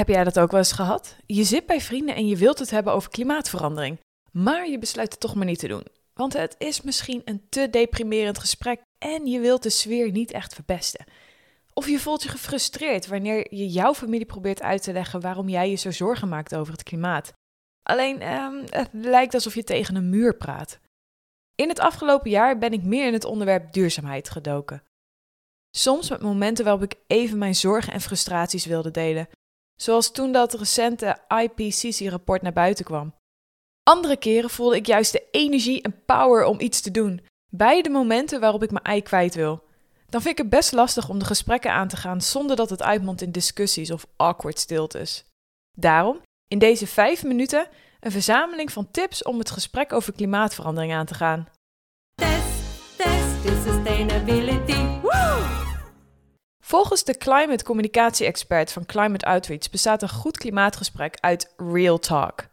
Heb jij dat ook wel eens gehad? Je zit bij vrienden en je wilt het hebben over klimaatverandering, maar je besluit het toch maar niet te doen. Want het is misschien een te deprimerend gesprek en je wilt de sfeer niet echt verpesten. Of je voelt je gefrustreerd wanneer je jouw familie probeert uit te leggen waarom jij je zo zorgen maakt over het klimaat. Alleen, ehm, het lijkt alsof je tegen een muur praat. In het afgelopen jaar ben ik meer in het onderwerp duurzaamheid gedoken. Soms met momenten waarop ik even mijn zorgen en frustraties wilde delen, zoals toen dat recente IPCC-rapport naar buiten kwam. Andere keren voelde ik juist de energie en power om iets te doen, bij de momenten waarop ik mijn ei kwijt wil. Dan vind ik het best lastig om de gesprekken aan te gaan zonder dat het uitmondt in discussies of awkward stiltes. Daarom, in deze vijf minuten, een verzameling van tips om het gesprek over klimaatverandering aan te gaan. Test, test. Volgens de climate communicatie expert van Climate Outreach bestaat een goed klimaatgesprek uit real talk.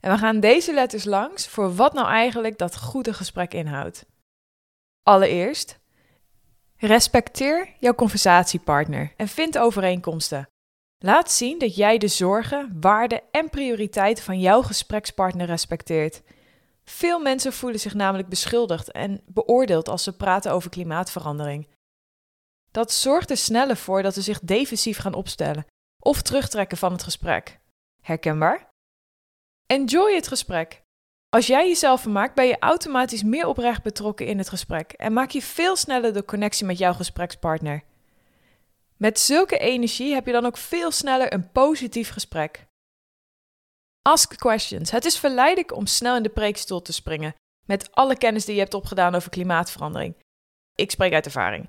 En we gaan deze letters langs voor wat nou eigenlijk dat goede gesprek inhoudt. Allereerst, respecteer jouw conversatiepartner en vind overeenkomsten. Laat zien dat jij de zorgen, waarden en prioriteiten van jouw gesprekspartner respecteert. Veel mensen voelen zich namelijk beschuldigd en beoordeeld als ze praten over klimaatverandering. Dat zorgt er sneller voor dat ze zich defensief gaan opstellen of terugtrekken van het gesprek. Herkenbaar? Enjoy het gesprek. Als jij jezelf vermaakt, ben je automatisch meer oprecht betrokken in het gesprek en maak je veel sneller de connectie met jouw gesprekspartner. Met zulke energie heb je dan ook veel sneller een positief gesprek. Ask questions. Het is verleidelijk om snel in de preekstoel te springen met alle kennis die je hebt opgedaan over klimaatverandering. Ik spreek uit ervaring.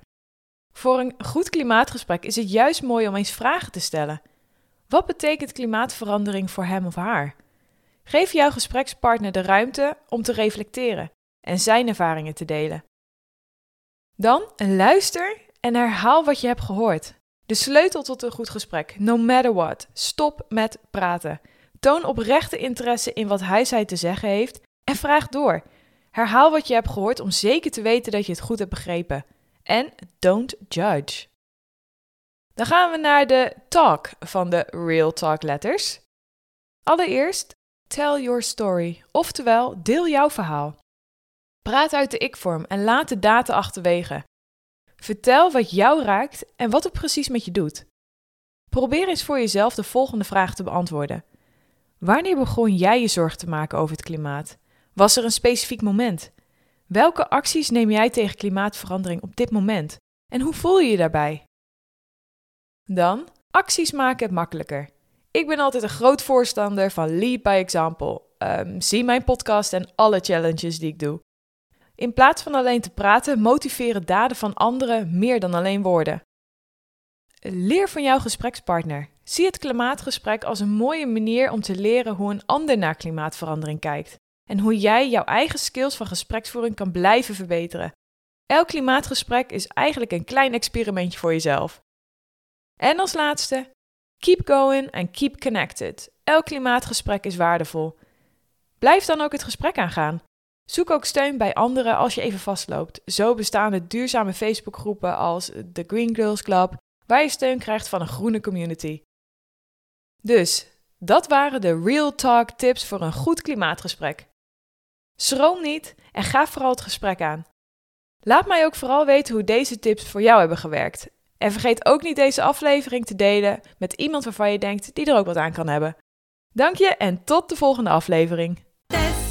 Voor een goed klimaatgesprek is het juist mooi om eens vragen te stellen. Wat betekent klimaatverandering voor hem of haar? Geef jouw gesprekspartner de ruimte om te reflecteren en zijn ervaringen te delen. Dan luister en herhaal wat je hebt gehoord. De sleutel tot een goed gesprek, no matter what. Stop met praten. Toon oprechte interesse in wat hij zij te zeggen heeft en vraag door. Herhaal wat je hebt gehoord om zeker te weten dat je het goed hebt begrepen. En don't judge. Dan gaan we naar de talk van de Real Talk letters. Allereerst, tell your story, oftewel deel jouw verhaal. Praat uit de ik-vorm en laat de data achterwege. Vertel wat jou raakt en wat het precies met je doet. Probeer eens voor jezelf de volgende vraag te beantwoorden. Wanneer begon jij je zorgen te maken over het klimaat? Was er een specifiek moment? Welke acties neem jij tegen klimaatverandering op dit moment? En hoe voel je je daarbij? Dan, acties maken het makkelijker. Ik ben altijd een groot voorstander van lead by example. Um, zie mijn podcast en alle challenges die ik doe. In plaats van alleen te praten, motiveren daden van anderen meer dan alleen woorden. Leer van jouw gesprekspartner. Zie het klimaatgesprek als een mooie manier om te leren hoe een ander naar klimaatverandering kijkt en hoe jij jouw eigen skills van gespreksvoering kan blijven verbeteren. Elk klimaatgesprek is eigenlijk een klein experimentje voor jezelf. En als laatste, keep going and keep connected. Elk klimaatgesprek is waardevol. Blijf dan ook het gesprek aangaan. Zoek ook steun bij anderen als je even vastloopt. Zo bestaan er duurzame Facebookgroepen als de Green Girls Club, waar je steun krijgt van een groene community. Dus, dat waren de Real Talk tips voor een goed klimaatgesprek. Schroom niet en ga vooral het gesprek aan. Laat mij ook vooral weten hoe deze tips voor jou hebben gewerkt. En vergeet ook niet deze aflevering te delen met iemand waarvan je denkt die er ook wat aan kan hebben. Dank je en tot de volgende aflevering. Test.